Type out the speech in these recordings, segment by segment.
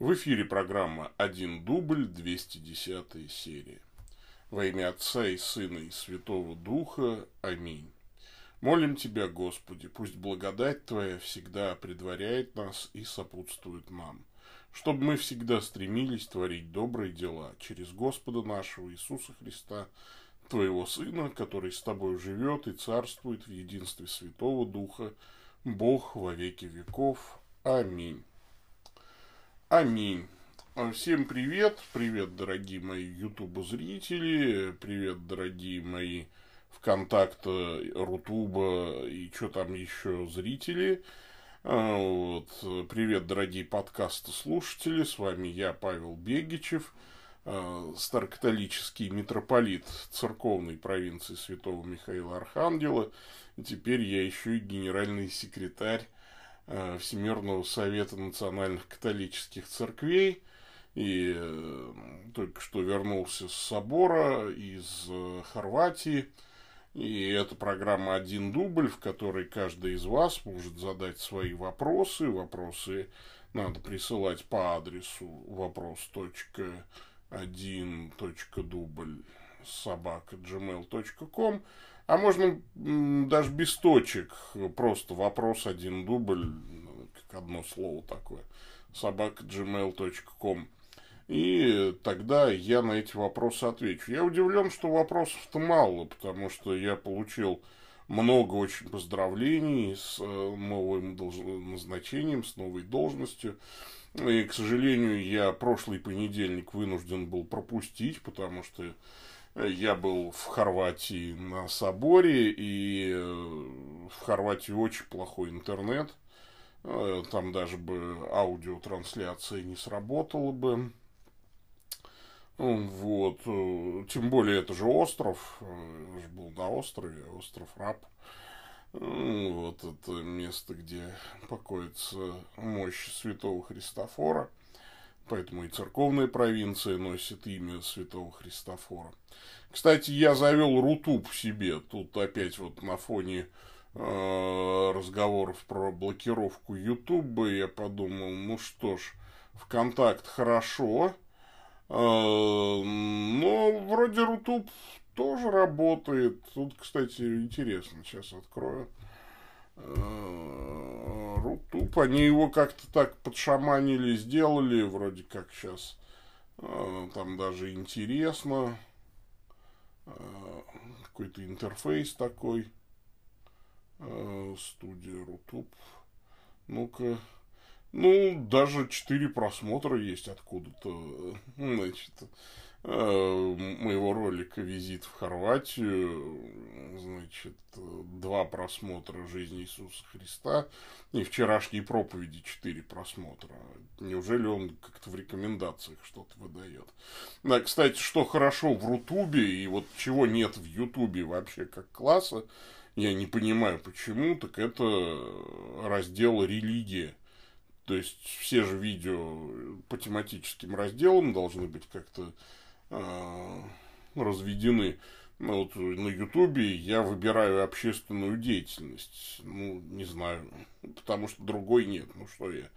В эфире программа «Один дубль», 210 серия. Во имя Отца и Сына и Святого Духа. Аминь. Молим Тебя, Господи, пусть благодать Твоя всегда предваряет нас и сопутствует нам, чтобы мы всегда стремились творить добрые дела через Господа нашего Иисуса Христа, Твоего Сына, который с Тобой живет и царствует в единстве Святого Духа, Бог во веки веков. Аминь. Аминь. Всем привет. Привет, дорогие мои YouTube зрители. Привет, дорогие мои ВКонтакта, Рутуба и что там еще зрители. А, вот. Привет, дорогие подкасты слушатели. С вами я, Павел Бегичев, а, старокатолический митрополит церковной провинции Святого Михаила Архангела. Теперь я еще и генеральный секретарь Э, Всемирного Совета Национальных Католических Церквей. И э, только что вернулся с собора из э, Хорватии. И это программа «Один дубль», в которой каждый из вас может задать свои вопросы. Вопросы надо присылать по адресу вопрос.1.дубль собака gmail.com а можно даже без точек, просто вопрос один дубль, как одно слово такое, собака gmail.com. И тогда я на эти вопросы отвечу. Я удивлен, что вопросов-то мало, потому что я получил много очень поздравлений с э, новым назначением, с новой должностью. И, к сожалению, я прошлый понедельник вынужден был пропустить, потому что я был в Хорватии на соборе, и э, в Хорватии очень плохой интернет. Э, там даже бы аудиотрансляция не сработала бы. Вот. Э, тем более это же остров. Я же был на острове, остров Раб. Вот это место, где покоится мощь святого Христофора. Поэтому и церковная провинция носит имя святого Христофора. Кстати, я завел Rutube себе. Тут опять вот на фоне э, разговоров про блокировку Ютуба я подумал, ну что ж, ВКонтакт хорошо, э, но вроде Rutube тоже работает. Тут, кстати, интересно, сейчас открою. Э, Rutube, они его как-то так подшаманили, сделали, вроде как сейчас. Э, там даже интересно. Э, какой-то интерфейс такой. Студия Рутуб. Ну-ка. Ну, даже четыре просмотра есть откуда-то. Значит, моего ролика «Визит в Хорватию», значит, два просмотра «Жизни Иисуса Христа» и вчерашние проповеди четыре просмотра. Неужели он как-то в рекомендациях что-то выдает? Да, кстати, что хорошо в Рутубе и вот чего нет в Ютубе вообще как класса, я не понимаю почему, так это раздел «Религия». То есть все же видео по тематическим разделам должны быть как-то Э, разведены. Ну, вот на Ютубе я выбираю общественную деятельность. Ну, не знаю, потому что другой нет. Ну, что я,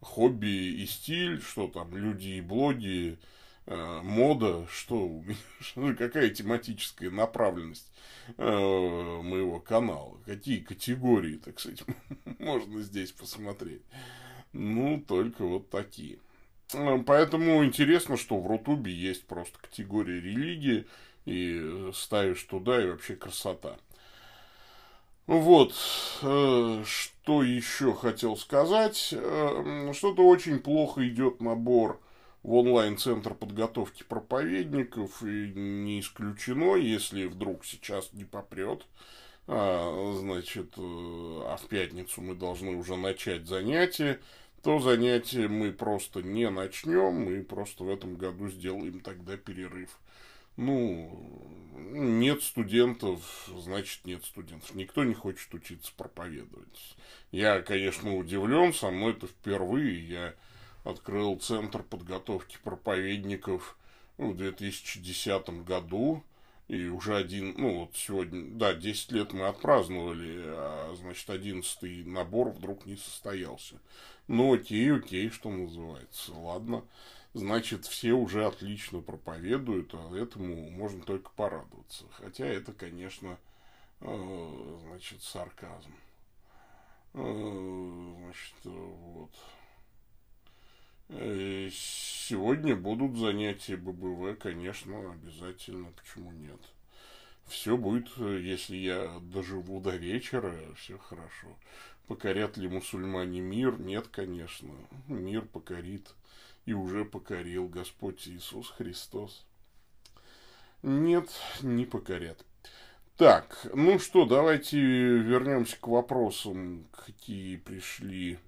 хобби и стиль, что там, люди и блоги, э, мода, что, какая тематическая направленность э, моего канала, какие категории, так сказать, можно здесь посмотреть. Ну, только вот такие. Э, поэтому интересно, что в Рутубе есть просто категория религии, и ставишь туда, и вообще красота. Вот, э, что еще хотел сказать. Э, что-то очень плохо идет набор в онлайн-центр подготовки проповедников, и не исключено, если вдруг сейчас не попрет, а, значит, а в пятницу мы должны уже начать занятия, то занятие мы просто не начнем, мы просто в этом году сделаем тогда перерыв. Ну, нет студентов, значит нет студентов. Никто не хочет учиться проповедовать. Я, конечно, удивлен, со мной это впервые. Я открыл центр подготовки проповедников в 2010 году. И уже один, ну вот сегодня, да, 10 лет мы отпраздновали, а значит, одиннадцатый набор вдруг не состоялся. Ну окей, окей, что называется, ладно. Значит, все уже отлично проповедуют, а этому можно только порадоваться. Хотя это, конечно, э, значит, сарказм. Э, значит, вот. Э, сегодня будут занятия ББВ, конечно, обязательно, почему нет. Все будет, если я доживу до вечера, все хорошо. Покорят ли мусульмане мир? Нет, конечно. Мир покорит и уже покорил Господь Иисус Христос. Нет, не покорят. Так, ну что, давайте вернемся к вопросам, какие пришли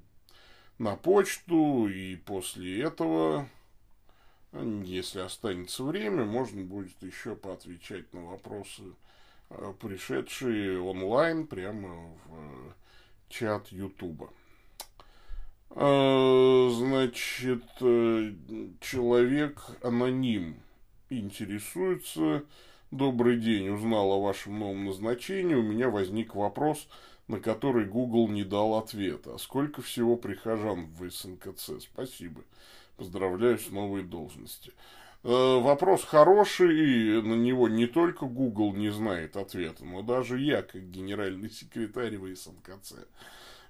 на почту, и после этого, если останется время, можно будет еще поотвечать на вопросы, э, пришедшие онлайн прямо в э, чат Ютуба. Э, значит, человек аноним интересуется. Добрый день, узнал о вашем новом назначении. У меня возник вопрос – на который Google не дал ответа. А сколько всего прихожан в СНКЦ? Спасибо. Поздравляю с новой должности. Э, вопрос хороший, и на него не только Google не знает ответа, но даже я, как генеральный секретарь в СНКЦ.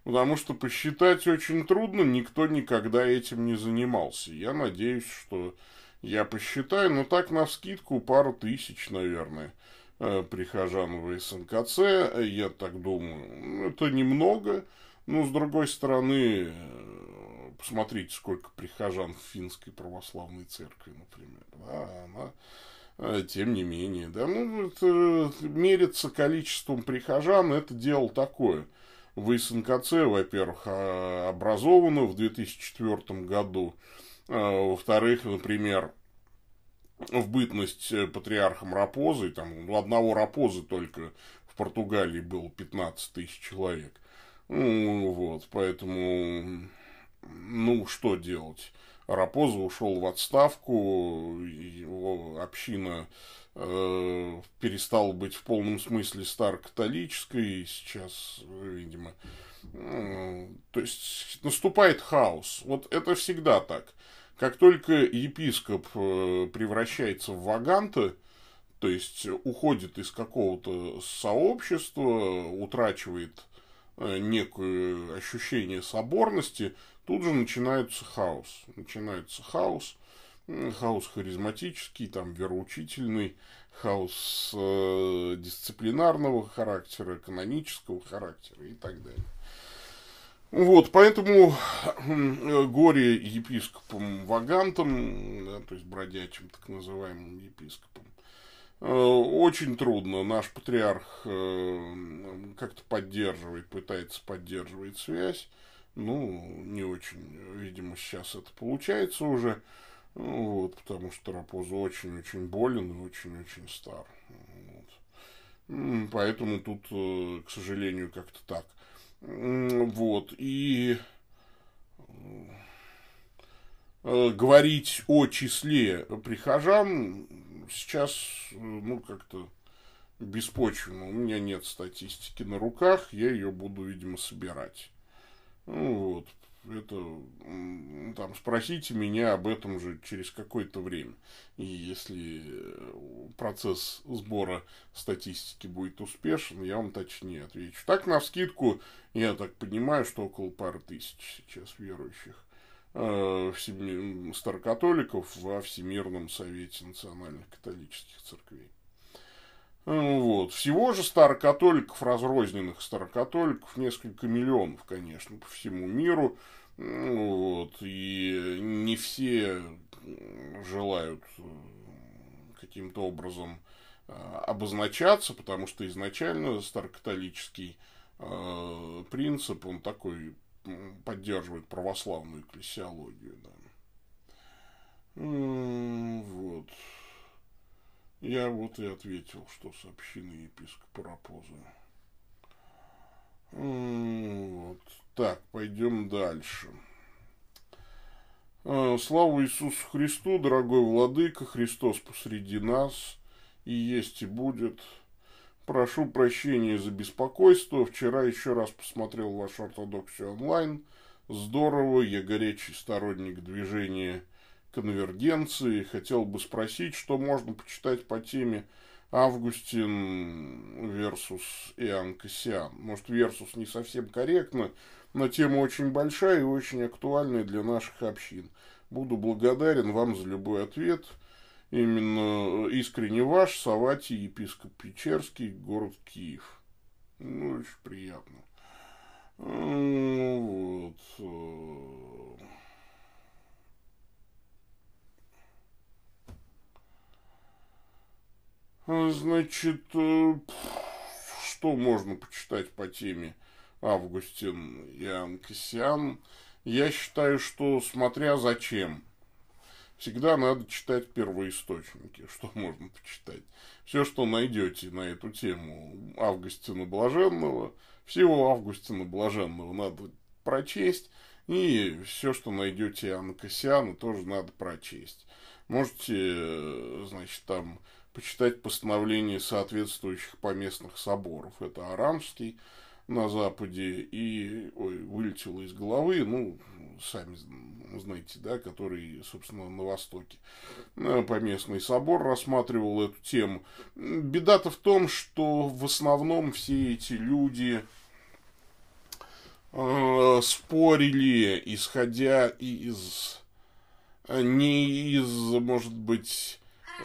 Потому что посчитать очень трудно, никто никогда этим не занимался. Я надеюсь, что я посчитаю, но так на вскидку пару тысяч, наверное. Э, прихожан в СНКЦ, я так думаю. Это немного, но с другой стороны, э, посмотрите, сколько прихожан в финской православной церкви, например. Да, она э, тем не менее, да, ну, это, мериться количеством прихожан, это дело такое. В СНКЦ, во-первых, а, образовано в 2004 году, во-вторых, например, в бытность э, патриархом Рапозой, там у одного Рапозы только в Португалии было 15 тысяч человек. Ну, вот, поэтому, ну, что делать? Рапоза ушел в отставку, его община э, перестала быть в полном смысле старокатолической, и сейчас, видимо, э, то есть наступает хаос. Вот это всегда так. Как только епископ э, превращается в ваганта, то есть уходит из какого-то сообщества, утрачивает э, некое ощущение соборности, тут же начинается хаос. Начинается хаос, хаос харизматический, там, вероучительный, хаос э, дисциплинарного характера, канонического характера и так далее. Вот, поэтому горе епископом Вагантом, да, то есть бродячим так называемым епископом, э, очень трудно. Наш патриарх э, как-то поддерживает, пытается поддерживать связь. Ну, не очень, видимо, сейчас это получается уже. Вот, потому что Рапоза очень-очень болен и очень-очень стар. Вот. Поэтому тут, э, к сожалению, как-то так. Вот. И э, говорить о числе прихожан сейчас, ну, как-то беспочвенно. У меня нет статистики на руках, я ее буду, видимо, собирать. Ну, вот это там спросите меня об этом же через какое-то время. И если э, процесс сбора статистики будет успешен, я вам точнее отвечу. Так, на вскидку, я так понимаю, что около пары тысяч сейчас верующих э, старокатоликов во Всемирном Совете Национальных Католических Церквей. Вот. Всего же старокатоликов, разрозненных старокатоликов, несколько миллионов, конечно, по всему миру. Вот. И не все желают э, каким-то образом э, обозначаться, потому что изначально старокатолический э, принцип, он такой поддерживает православную экклесиологию. Да. Вот. Я вот и ответил, что с общины епископа Рапоза. Вот. Так, пойдем дальше. А, слава Иисусу Христу, дорогой Владыка, Христос посреди нас. и есть и будет. Прошу прощения за беспокойство. Вчера еще раз посмотрел вашу ортодоксию онлайн. Здорово, я горячий сторонник движения конвергенции. Хотел бы спросить, что можно почитать по теме Августин versus Иоанн Кассиан. Может, versus не совсем корректно, но тема очень большая и очень актуальная для наших общин. Буду благодарен вам за любой ответ. Именно искренне ваш, Саватий, епископ Печерский, город Киев. Ну, очень приятно. Вот. Значит, что можно почитать по теме Августин и Анкасиан? Я считаю, что смотря зачем. Всегда надо читать первоисточники, что можно почитать. Все, что найдете на эту тему Августина Блаженного, всего Августина Блаженного надо прочесть, и все, что найдете Кассиана, тоже надо прочесть. Можете, значит, там почитать постановления соответствующих поместных соборов. Это Арамский, на Западе и ой, вылетело из головы, ну, сами знаете, да, который, собственно, на Востоке. Э, Поместный собор рассматривал эту тему. Беда-то в том, что в основном все эти люди э, спорили, исходя из не из, может быть,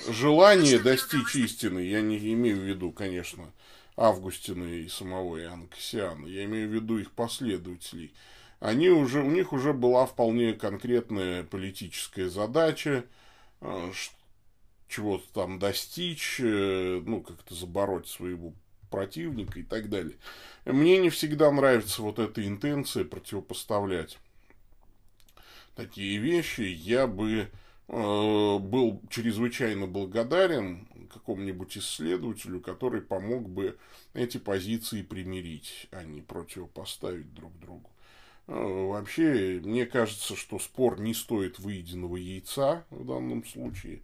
желания достичь истины, я не имею в виду, конечно, Августина и самого Иоанна Кассиана, я имею в виду их последователей, они уже, у них уже была вполне конкретная политическая задача, э, чего-то там достичь, э, ну, как-то забороть своего противника и так далее. Мне не всегда нравится вот эта интенция противопоставлять такие вещи. Я бы был чрезвычайно благодарен какому-нибудь исследователю, который помог бы эти позиции примирить, а не противопоставить друг другу. Э, вообще, мне кажется, что спор не стоит выеденного яйца в данном случае.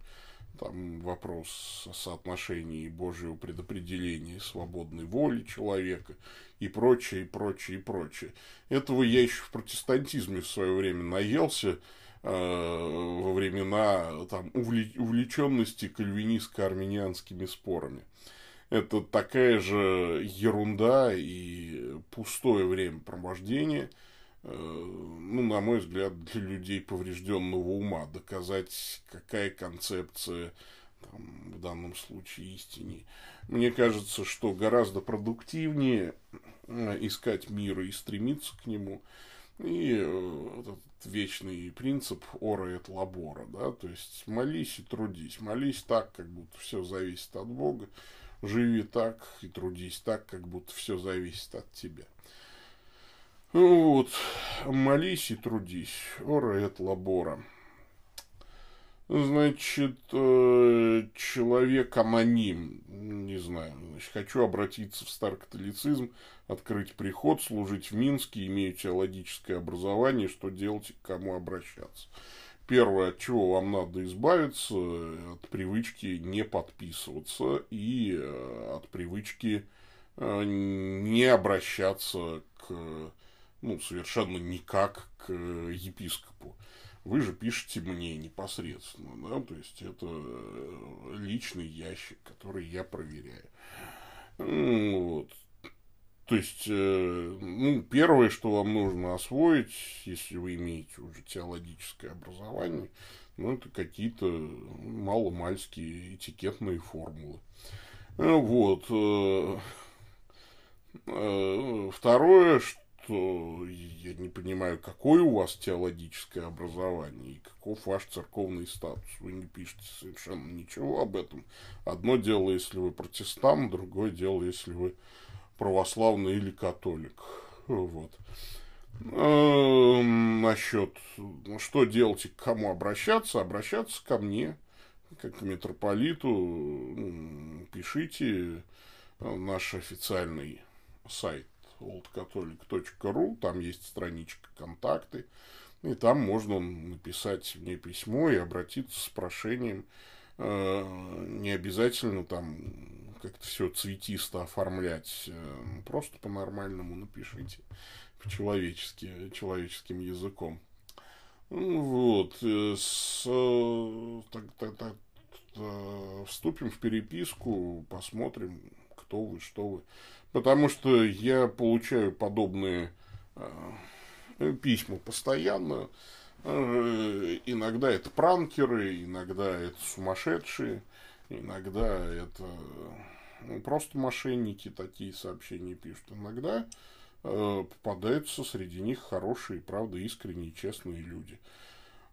Там вопрос о соотношении Божьего предопределения свободной воли человека и прочее, и прочее, и прочее. Этого я еще в протестантизме в свое время наелся, Э, во времена там, увлеченности кальвинистско-армянианскими спорами. Это такая же ерунда и пустое времяпровождение, э, ну, на мой взгляд, для людей поврежденного ума. Доказать, какая концепция там, в данном случае истине. Мне кажется, что гораздо продуктивнее э, искать мир и стремиться к нему. И этот вечный принцип ора et лабора, да, то есть молись и трудись, молись так, как будто все зависит от Бога, живи так и трудись так, как будто все зависит от тебя. Вот, молись и трудись, ора et лабора. Значит, э, человек-аноним, не знаю, значит, хочу обратиться в старокатолицизм, открыть приход, служить в Минске, имею теологическое образование, что делать и к кому обращаться. Первое, от чего вам надо избавиться, от привычки не подписываться и э, от привычки э, не обращаться к, ну, совершенно никак к епископу вы же пишете мне непосредственно, да, то есть это э, личный ящик, который я проверяю. Вот. То есть, э, ну, первое, что вам нужно освоить, если вы имеете уже теологическое образование, ну, это какие-то маломальские этикетные формулы. Вот. Э, второе, что что я не понимаю, какое у вас теологическое образование и каков ваш церковный статус. Вы не пишете совершенно ничего об этом. Одно дело, если вы протестант, другое дело, если вы православный или католик. Вот. Эм, насчет, ну, что делать и к кому обращаться? Обращаться ко мне, как к митрополиту. Пишите наш официальный сайт oldcatholic.ru, там есть страничка контакты, и там можно написать мне письмо и обратиться с прошением э, не обязательно там как-то все цветисто оформлять, э, просто по-нормальному напишите, по-человечески, человеческим языком. Вот, э, с, так, так, так, вступим в переписку, посмотрим, кто вы, что вы. Потому что я получаю подобные э, письма постоянно. Э, иногда это пранкеры, иногда это сумасшедшие, иногда это ну, просто мошенники такие сообщения пишут. Иногда э, попадаются среди них хорошие, правда, искренние, честные люди.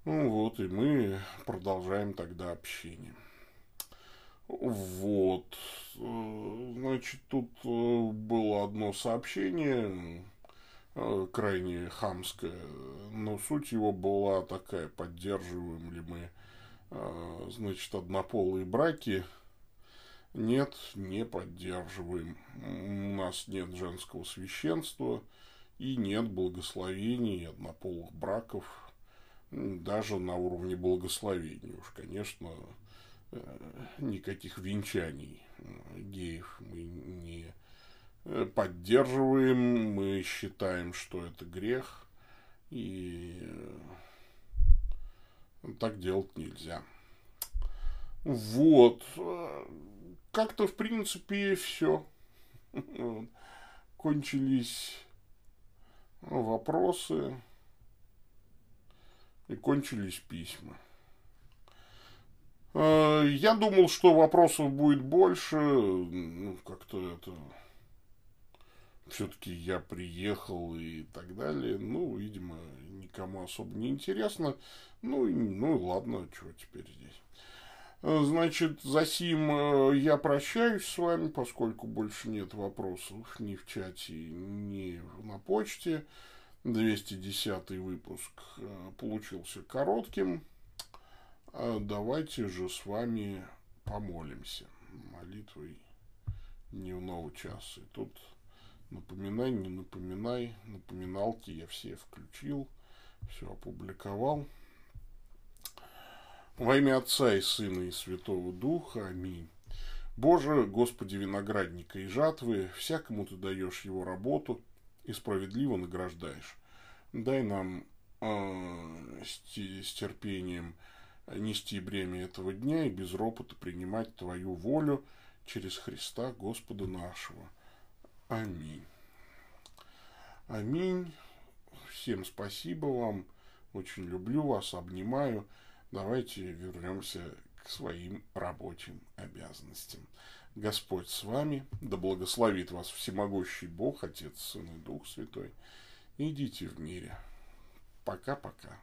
Ну вот, и мы продолжаем тогда общение. Вот. Э, значит, тут э, было одно сообщение, э, крайне хамское, но суть его была такая, поддерживаем ли мы, значит, однополые браки. Нет, не поддерживаем. У нас нет женского священства и нет благословений однополых браков, даже на уровне благословения. Уж, конечно, никаких венчаний геев мы не поддерживаем, мы считаем, что это грех, и э, так делать нельзя. Вот. Как-то, в принципе, все. Кончились вопросы и кончились письма. Э, я думал, что вопросов будет больше. Ну, как-то это... Все-таки я приехал и так далее. Ну, видимо, никому особо не интересно. Ну, ну ладно, что теперь здесь. Э, значит, за сим э, я прощаюсь с вами, поскольку больше нет вопросов ни в чате, ни на почте. 210 выпуск получился коротким. А давайте же с вами помолимся молитвой дневного часа. И тут напоминай, не напоминай, напоминалки я все включил, все опубликовал. Во имя Отца и Сына и Святого Духа. Аминь. Боже, Господи виноградника и жатвы, всякому Ты даешь его работу и справедливо награждаешь. Дай нам э, с, терпением нести бремя этого дня и без ропота принимать Твою волю через Христа Господа нашего. Аминь. Аминь. Всем спасибо вам. Очень люблю вас, обнимаю. Давайте вернемся к своим рабочим обязанностям. Господь с вами, да благословит вас всемогущий Бог, Отец, Сын и Дух Святой. Идите в мире. Пока-пока.